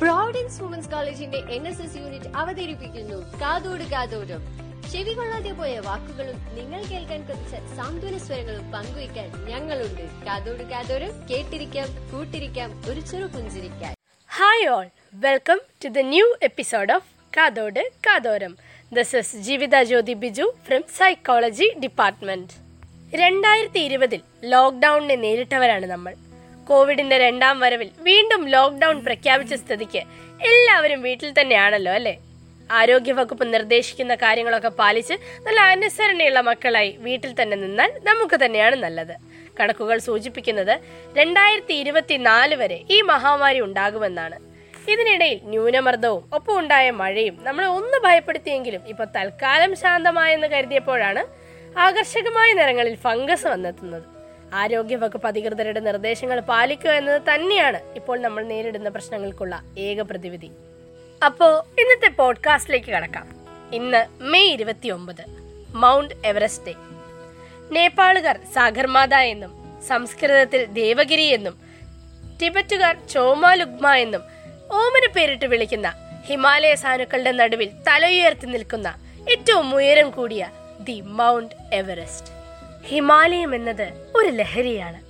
Providence women's കോളേജിന്റെ N S S unit അവതരിപ്പിക്കുന്നു. കാതോട് കാതോടും. ചെവി കൊള്ളാതെ പോയ വാക്കുകളും നിങ്ങൾ കേൾക്കാൻ കൊതിച്ച സാന്ത്വന സ്വരങ്ങളും പങ്കുവയ്ക്കാൻ ഞങ്ങളുണ്ട്. കാതോട് കാതോടും കേട്ടിരിക്കാം കൂട്ടിരിക്കാം ഒരു ചെറു പുഞ്ചിരിക്കാൻ. Hi all welcome to the new episode of കാതോട് കാതോരം. This is Jeevitha Jyothi Biju from psychology department രണ്ടായിരത്തി ഇരുപതിൽ ലോക്ക്ഡൌണിനെ നേരിട്ടവരാണ് നമ്മൾ. കോവിഡിന്റെ രണ്ടാം വരവിൽ വീണ്ടും ലോക്ക്ഡൌൺ പ്രഖ്യാപിച്ച സ്ഥിതിക്ക് എല്ലാവരും വീട്ടിൽ തന്നെയാണല്ലോ അല്ലേ? ആരോഗ്യവകുപ്പ് നിർദ്ദേശിക്കുന്ന കാര്യങ്ങളൊക്കെ പാലിച്ച് നല്ല അനുസരണയുള്ള മക്കളായി വീട്ടിൽ തന്നെ നിന്നാൽ നമുക്ക് തന്നെയാണ് നല്ലത്. കണക്കുകൾ സൂചിപ്പിക്കുന്നത് രണ്ടായിരത്തി ഇരുപത്തിനാല് വരെ ഈ മഹാമാരി ഉണ്ടാകുമെന്നാണ്. ഇതിനിടയിൽ ന്യൂനമർദ്ദവും ഒപ്പം ഉണ്ടായ മഴയും നമ്മളെ ഒന്ന് ഭയപ്പെടുത്തിയെങ്കിലും ഇപ്പൊ തൽക്കാലം ശാന്തമായെന്ന് കരുതിയപ്പോഴാണ് ആകർഷകമായ നിറങ്ങളിൽ ഫംഗസ് വന്നെത്തുന്നത്. ആരോഗ്യവകുപ്പ് അധികൃതരുടെ നിർദ്ദേശങ്ങൾ പാലിക്കുക എന്നത് തന്നെയാണ് ഇപ്പോൾ നമ്മൾ നേരിടുന്ന പ്രശ്നങ്ങൾക്കുള്ള ഏക പ്രതിവിധി. അപ്പോ ഇന്നത്തെ പോഡ്കാസ്റ്റിലേക്ക് കടക്കാം. ഇന്ന് മെയ് ഇരുപത്തി ഒമ്പത് മൗണ്ട് എവറസ്റ്റ് ഡേ. നേപ്പാളുകാർ സാഗർമാത എന്നും സംസ്കൃതത്തിൽ ദേവഗിരി എന്നും ടിബറ്റുകാർ ചോമാലുഗ്മ എന്നും ഓമന പേരിട്ട് വിളിക്കുന്ന ഹിമാലയ സാനുക്കളുടെ നടുവിൽ തലയുയർത്തി നിൽക്കുന്ന ഏറ്റവും ഉയരം കൂടിയ ദി മൗണ്ട് എവറസ്റ്റ്. ഹിമാലയം എന്നത് ഒരു ലഹരിയാണ്.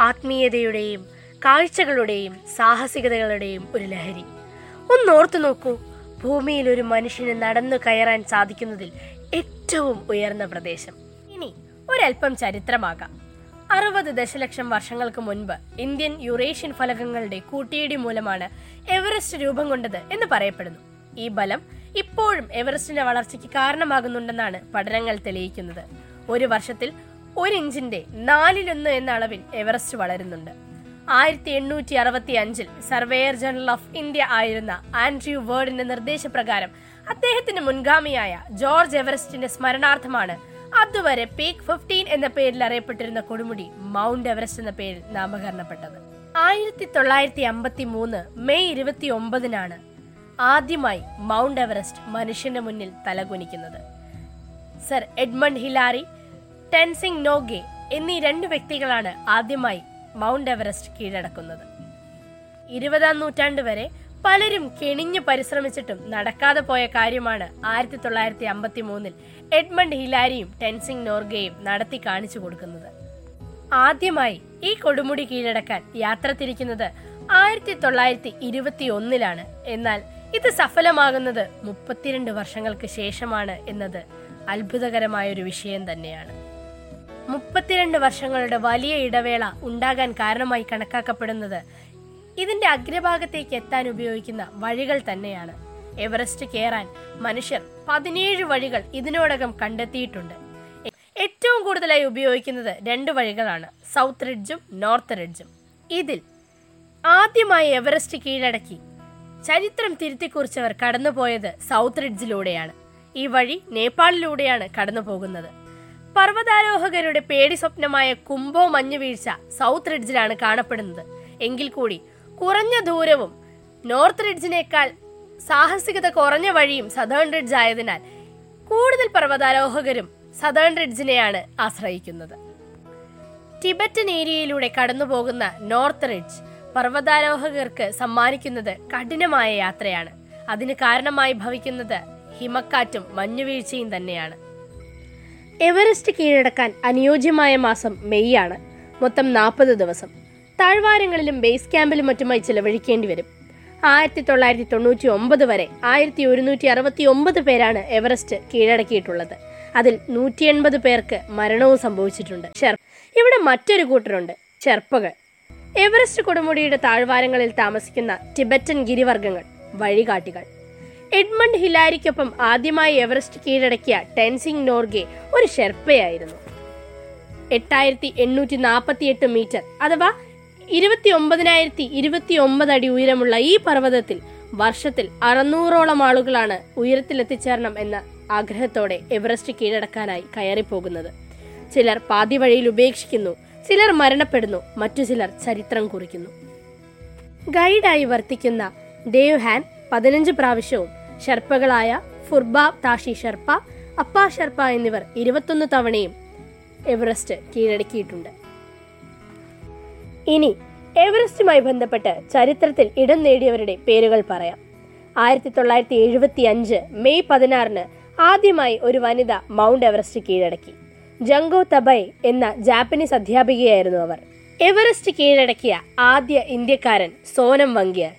ആത്മീയതയുടെയും കാഴ്ചകളുടെയും സാഹസികതകളുടെയും ഒരു ലഹരി. ഒന്നോർത്തു നോക്കൂ ഭൂമിയിൽ ഒരു മനുഷ്യന് നടന്നു കയറാൻ സാധിക്കുന്നതിൽ ഏറ്റവും ഉയർന്ന പ്രദേശം. ഇനി ഒരൽപ്പം ചരിത്രമാകാം. അറുപത് ദശലക്ഷം വർഷങ്ങൾക്ക് മുൻപ് ഇന്ത്യൻ യുറേഷ്യൻ ഫലകങ്ങളുടെ കൂട്ടിയിടി മൂലമാണ് എവറസ്റ്റ് രൂപം കൊണ്ടത് എന്ന് പറയപ്പെടുന്നു. ഈ ബലം ഇപ്പോഴും എവറസ്റ്റിന്റെ വളർച്ചയ്ക്ക് കാരണമാകുന്നുണ്ടെന്നാണ് പഠനങ്ങൾ തെളിയിക്കുന്നത്. ഒരു വർഷത്തിൽ ഒരു ഇഞ്ചിന്റെ നാലിലൊന്ന് എന്ന അളവിൽ എവറസ്റ്റ് വളരുന്നുണ്ട്. ആയിരത്തി എണ്ണൂറ്റി അറുപത്തി അഞ്ചിൽ സർവേയർ ജനറൽ ഓഫ് ഇന്ത്യ ആയിരുന്ന ആൻഡ്രൂ വേർഡിന്റെ നിർദ്ദേശപ്രകാരം അദ്ദേഹത്തിന്റെ മുൻഗാമിയായ ജോർജ് എവറസ്റ്റിന്റെ സ്മരണാർത്ഥമാണ് അതുവരെ പീക്ക് ഫിഫ്റ്റീൻ എന്ന പേരിൽ അറിയപ്പെട്ടിരുന്ന കൊടുമുടി മൗണ്ട് എവറസ്റ്റ് എന്ന പേരിൽ നാമകരണപ്പെട്ടത്. ആയിരത്തി തൊള്ളായിരത്തി അമ്പത്തി മൂന്ന് മെയ് ഇരുപത്തി ഒമ്പതിനാണ് ആദ്യമായി മൗണ്ട് എവറസ്റ്റ് മനുഷ്യന്റെ മുന്നിൽ തലകുനിക്കുന്നത്. Sir Edmund Hillary Tenzing Norgay എന്നീ രണ്ട് വ്യക്തികളാണ് ആദ്യമായി മൗണ്ട് എവറസ്റ്റ് കീഴടക്കുന്നത്. ഇരുപതാം നൂറ്റാണ്ട് വരെ പലരും കെണിഞ്ഞു പരിശ്രമിച്ചിട്ടും നടക്കാതെ പോയ കാര്യമാണ് ആയിരത്തി തൊള്ളായിരത്തി അമ്പത്തി മൂന്നിൽ എഡ്മണ്ട് ഹിലാരിയും ടെൻസിംഗ് നോർഗയും നടത്തി കാണിച്ചു കൊടുക്കുന്നത്. ആദ്യമായി ഈ കൊടുമുടി കീഴടക്കാൻ യാത്ര തിരിക്കുന്നത് ആയിരത്തി തൊള്ളായിരത്തി ഇരുപത്തി ഒന്നിലാണ് എന്നാൽ ഇത് സഫലമാകുന്നത് മുപ്പത്തിരണ്ട് വർഷങ്ങൾക്ക് ശേഷമാണ് എന്നത് അത്ഭുതകരമായ ഒരു വിഷയം തന്നെയാണ്. മുപ്പത്തിരണ്ട് വർഷങ്ങളുടെ വലിയ ഇടവേള ഉണ്ടാകാൻ കാരണമായി കണക്കാക്കപ്പെടുന്നത്. ഇതിന്റെ അഗ്രഭാഗത്തേക്ക് എത്താൻ ഉപയോഗിക്കുന്ന വഴികൾ തന്നെയാണ്. എവറസ്റ്റ് കയറാൻ മനുഷ്യർ പതിനേഴ് വഴികൾ ഇതിനോടകം കണ്ടെത്തിയിട്ടുണ്ട്. ഏറ്റവും കൂടുതലായി ഉപയോഗിക്കുന്നത് രണ്ട് വഴികളാണ്. സൗത്ത് റിഡ്ജും നോർത്ത് റിഡ്ജും. ഇതിൽ ആദ്യമായി എവറസ്റ്റ് കീഴടക്കി ചരിത്രം തിരുത്തിക്കുറിച്ചവർ കടന്നുപോയത് സൗത്ത് റിഡ്ജിലൂടെയാണ്. ഈ വഴി നേപ്പാളിലൂടെയാണ് കടന്നു പോകുന്നത് പർവതാരോഹകരുടെ പേടി സ്വപ്നമായ കുംഭോ മഞ്ഞുവീഴ്ച സൗത്ത് റിഡ്ജിലാണ് കാണപ്പെടുന്നത്. എങ്കിൽ കൂടി കുറഞ്ഞ ദൂരവും നോർത്ത് റിഡ്ജിനേക്കാൾ സാഹസികത കുറഞ്ഞ വഴിയും സദേൺ റിഡ്ജ് ആയതിനാൽ കൂടുതൽ പർവതാരോഹകരും സദേൺ റിഡ്ജിനെയാണ് ആശ്രയിക്കുന്നത്. ടിബറ്റൻ ഏരിയയിലൂടെ കടന്നുപോകുന്ന നോർത്ത് റിഡ്ജ് പർവതാരോഹകർക്ക് സമ്മാനിക്കുന്നത് കഠിനമായ യാത്രയാണ്. അതിന് കാരണമായി ഭവിക്കുന്നത് ഹിമക്കാറ്റും മഞ്ഞുവീഴ്ചയും തന്നെയാണ്. എവറസ്റ്റ് കീഴടക്കാൻ അനുയോജ്യമായ മാസം മെയ് ആണ്. മൊത്തം നാൽപ്പത് ദിവസം. താഴ്വാരങ്ങളിലും ബേസ് ക്യാമ്പിലും മറ്റുമായി ചിലവഴിക്കേണ്ടി വരും. ആയിരത്തി തൊള്ളായിരത്തി തൊണ്ണൂറ്റി ഒമ്പത് വരെ ആയിരത്തി ഒരുന്നൂറ്റി അറുപത്തി ഒമ്പത് പേരാണ് എവറസ്റ്റ് കീഴടക്കിയിട്ടുള്ളത്. അതിൽ നൂറ്റി എൺപത് പേർക്ക് മരണവും സംഭവിച്ചിട്ടുണ്ട്. ഇവിടെ മറ്റൊരു കൂട്ടരുണ്ട് ചെർപ്പകൾ. എവറസ്റ്റ് കൊടുമുടിയുടെ താഴ്വാരങ്ങളിൽ താമസിക്കുന്ന ടിബറ്റൻ ഗിരിവർഗങ്ങൾ വഴികാട്ടികൾ. എഡ്മണ്ട് ഹിലാരിക്കൊപ്പം ആദ്യമായി എവറസ്റ്റ് കീഴടക്കിയ ടെൻസിംഗ് നോർഗെ ഒരു ഷെർപ്പയായിരുന്നു. എട്ടായിരത്തി എണ്ണൂറ്റി നാൽപ്പത്തി എട്ട് മീറ്റർ അഥവാ ഇരുപത്തി ഒമ്പതിനായിരത്തി ഇരുപത്തി ഒമ്പത് അടി ഉയരമുള്ള ഈ പർവതത്തിൽ വർഷത്തിൽ അറുന്നൂറോളം ആളുകളാണ് ഉയരത്തിലെത്തിച്ചേരണം എന്ന ആഗ്രഹത്തോടെ എവറസ്റ്റ് കീഴടക്കാനായി കയറിപ്പോകുന്നത്. ചിലർ പാതി വഴിയിൽ ഉപേക്ഷിക്കുന്നു ചിലർ മരണപ്പെടുന്നു മറ്റു ചിലർ ചരിത്രം കുറിക്കുന്നു. ഗൈഡായി വർത്തിക്കുന്ന ദേവ് ഹാൻ പതിനഞ്ച് പ്രാവശ്യവും ഷെർപ്പകളായ ഫുർബ താഷി ഷെർപ്പ അപ്പ ഷെർപ്പ എന്നിവർ ഇരുപത്തൊന്ന് തവണയും എവറസ്റ്റ് കീഴടക്കിയിട്ടുണ്ട്. ഇനി എവറസ്റ്റുമായി ബന്ധപ്പെട്ട് ചരിത്രത്തിൽ ഇടം നേടിയവരുടെ പേരുകൾ പറയാം. ആയിരത്തി തൊള്ളായിരത്തി എഴുപത്തി അഞ്ച് മെയ് പതിനാറിന് ആദ്യമായി ഒരു വനിത മൗണ്ട് എവറസ്റ്റ് കീഴടക്കി. ജംഗോ തബൈ എന്ന ജാപ്പനീസ് അധ്യാപികയായിരുന്നു അവർ. എവറസ്റ്റ് കീഴടക്കിയ ആദ്യ ഇന്ത്യക്കാരൻ സോനം വങ്കിയർ.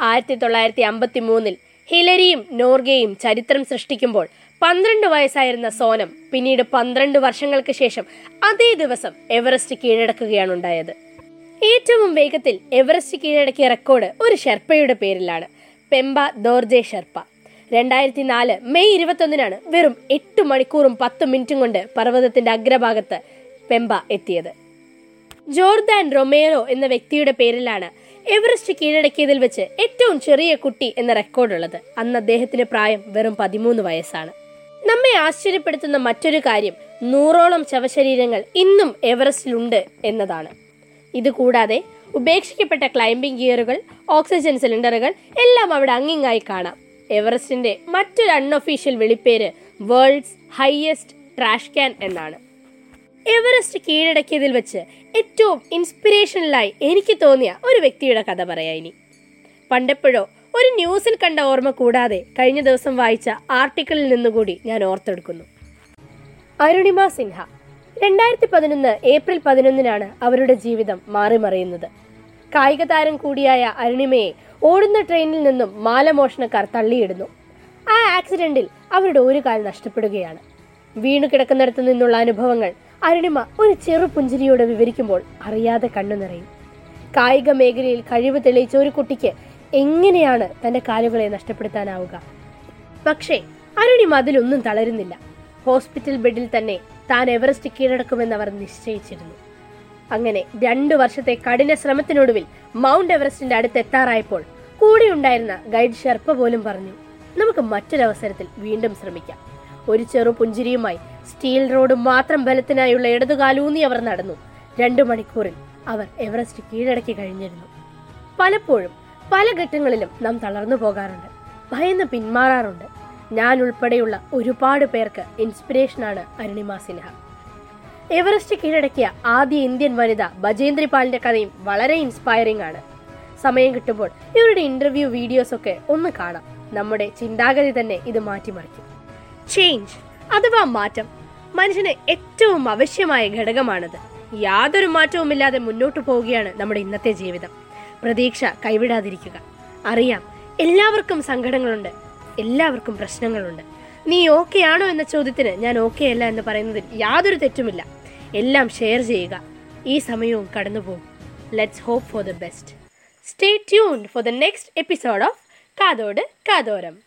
ആയിരത്തി തൊള്ളായിരത്തി അമ്പത്തി മൂന്നിൽ ഹിലരിയും നോർഗയും ചരിത്രം സൃഷ്ടിക്കുമ്പോൾ പന്ത്രണ്ട് വയസ്സായിരുന്ന സോനം പിന്നീട് പന്ത്രണ്ട് വർഷങ്ങൾക്ക് ശേഷം അതേ ദിവസം എവറസ്റ്റ് കീഴടക്കുകയാണ് ഉണ്ടായത് ഏറ്റവും വേഗത്തിൽ എവറസ്റ്റ് കീഴടക്കിയ റെക്കോർഡ് ഒരു ഷെർപ്പയുടെ പേരിലാണ്. പെമ്പ ദോർജെ ഷെർപ്പ. രണ്ടായിരത്തി നാല് മെയ് ഇരുപത്തൊന്നിനാണ് വെറും എട്ട് മണിക്കൂറും പത്ത് മിനിറ്റും കൊണ്ട് പർവതത്തിന്റെ അഗ്രഭാഗത്ത് പെമ്പ എത്തിയത്. ജോർദാൻ റൊമേറോ എന്ന വ്യക്തിയുടെ പേരിലാണ് എവറസ്റ്റ് കീഴടക്കിയതിൽ വെച്ച് ഏറ്റവും ചെറിയ കുട്ടി എന്ന റെക്കോർഡുള്ളത്. അന്ന് അദ്ദേഹത്തിന് പ്രായം വെറും പതിമൂന്ന് വയസ്സാണ്. നമ്മെ ആശ്ചര്യപ്പെടുത്തുന്ന മറ്റൊരു കാര്യം നൂറോളം ശവശരീരങ്ങൾ ഇന്നും എവറസ്റ്റിലുണ്ട് എന്നതാണ്. ഇതുകൂടാതെ ഉപേക്ഷിക്കപ്പെട്ട ക്ലൈംബിംഗ് ഗിയറുകൾ ഓക്സിജൻ സിലിണ്ടറുകൾ എല്ലാം അവിടെ അങ്ങിങ്ങായി കാണാം. എവറസ്റ്റിന്റെ മറ്റൊരു അൺഒഫീഷ്യൽ വിളിപ്പേര് വേൾഡ്സ് ഹയസ്റ്റ് ട്രാഷ് ക്യാൻ എന്നാണ്. എവറസ്റ്റ് കീഴടക്കിയതിൽ വെച്ച് ഏറ്റവും ഇൻസ്പിരേഷനിലായി എനിക്ക് തോന്നിയ ഒരു വ്യക്തിയുടെ കഥ പറയാം ഇനി. പണ്ടെപ്പോഴോ ഒരു ന്യൂസിൽ കണ്ട ഓർമ്മ കൂടാതെ കഴിഞ്ഞ ദിവസം വായിച്ച ആർട്ടിക്കിളിൽ നിന്നുകൂടി ഞാൻ ഓർത്തെടുക്കുന്നു. അരുണിമ സിൻഹ രണ്ടായിരത്തി പതിനൊന്ന് ഏപ്രിൽ പതിനൊന്നിനാണ് അവരുടെ ജീവിതം മാറിമറിയുന്നത്. കായിക താരം കൂടിയായ അരുണിമയെ ഓടുന്ന ട്രെയിനിൽ നിന്നും മാലമോഷണക്കാർ തള്ളിയിടുന്നു. ആ ആക്സിഡന്റിൽ അവരുടെ ഒരു കാൽ നഷ്ടപ്പെടുകയാണ്. വീണു കിടക്കുന്നിടത്തു നിന്നുള്ള അനുഭവങ്ങൾ അരുണിമ ഒരു ചെറു പുഞ്ചിരിയോടെ വിവരിക്കുമ്പോൾ അറിയാതെ കണ്ണു നിറയും. കായിക മേഖലയിൽ കഴിവ് തെളിയിച്ച ഒരു കുട്ടിക്ക് എങ്ങനെയാണ് തന്റെ കാലുകളെ നഷ്ടപ്പെടുത്താനാവുക? പക്ഷേ അരുണിമ അതിലൊന്നും തളരുന്നില്ല. ഹോസ്പിറ്റൽ ബെഡിൽ തന്നെ താൻ എവറസ്റ്റ് കീഴടക്കുമെന്ന് അവർ നിശ്ചയിച്ചിരുന്നു. അങ്ങനെ രണ്ടു വർഷത്തെ കഠിന ശ്രമത്തിനൊടുവിൽ മൗണ്ട് എവറസ്റ്റിന്റെ അടുത്ത് എത്താറായപ്പോൾ കൂടെയുണ്ടായിരുന്ന ഗൈഡ് ഷെർപ്പ പോലും പറഞ്ഞു നമുക്ക് മറ്റൊരവസരത്തിൽ വീണ്ടും ശ്രമിക്കാം. ഒരു ചെറു പുഞ്ചിരിയുമായി സ്റ്റീൽ റോഡ് മാത്രം ബലത്തിനായുള്ള ഇടതുകാലൂന്നി അവർ നടന്നു. രണ്ടു മണിക്കൂറിൽ അവർ എവറസ്റ്റ് കീഴടക്കി കഴിഞ്ഞിരുന്നു. പലപ്പോഴും പല ഘട്ടങ്ങളിലും നാം തളർന്നു പോകാറുണ്ട്. ഭയന്ന് പിന്മാറാറുണ്ട്. ഞാൻ ഉൾപ്പെടെയുള്ള ഒരുപാട് പേർക്ക് ഇൻസ്പിറേഷനാണ് അരുണിമ സിൻഹ. എവറസ്റ്റ് കീഴടക്കിയ ആദ്യ ഇന്ത്യൻ വനിത ബജേന്ദ്രി പാലിന്റെ കഥയും വളരെ ഇൻസ്പയറിംഗ് ആണ്. സമയം കിട്ടുമ്പോൾ ഇവരുടെ ഇന്റർവ്യൂ വീഡിയോസ് ഒക്കെ ഒന്ന് കാണാം. നമ്മുടെ ചിന്താഗതി തന്നെ ഇത് മാറ്റിമറിക്കും. ചേഞ്ച് അഥവാ മാറ്റം മനുഷ്യന് ഏറ്റവും ആവശ്യമായ ഘടകമാണത്. യാതൊരു മാറ്റവുമില്ലാതെ മുന്നോട്ട് പോവുകയാണ് നമ്മുടെ ഇന്നത്തെ ജീവിതം. പ്രതീക്ഷ കൈവിടാതിരിക്കുക. അറിയാം എല്ലാവർക്കും സങ്കടങ്ങളുണ്ട് എല്ലാവർക്കും പ്രശ്നങ്ങളുണ്ട്. നീ ഓക്കെ ആണോ എന്ന ചോദ്യത്തിന് ഞാൻ ഓക്കെ അല്ല എന്ന് പറയുന്നതിൽ യാതൊരു തെറ്റുമില്ല. എല്ലാം ഷെയർ ചെയ്യുക. ഈ സമയവും കടന്നുപോകും let's hope for the best stay tune for the next episode of കാതോട് കാതോരം.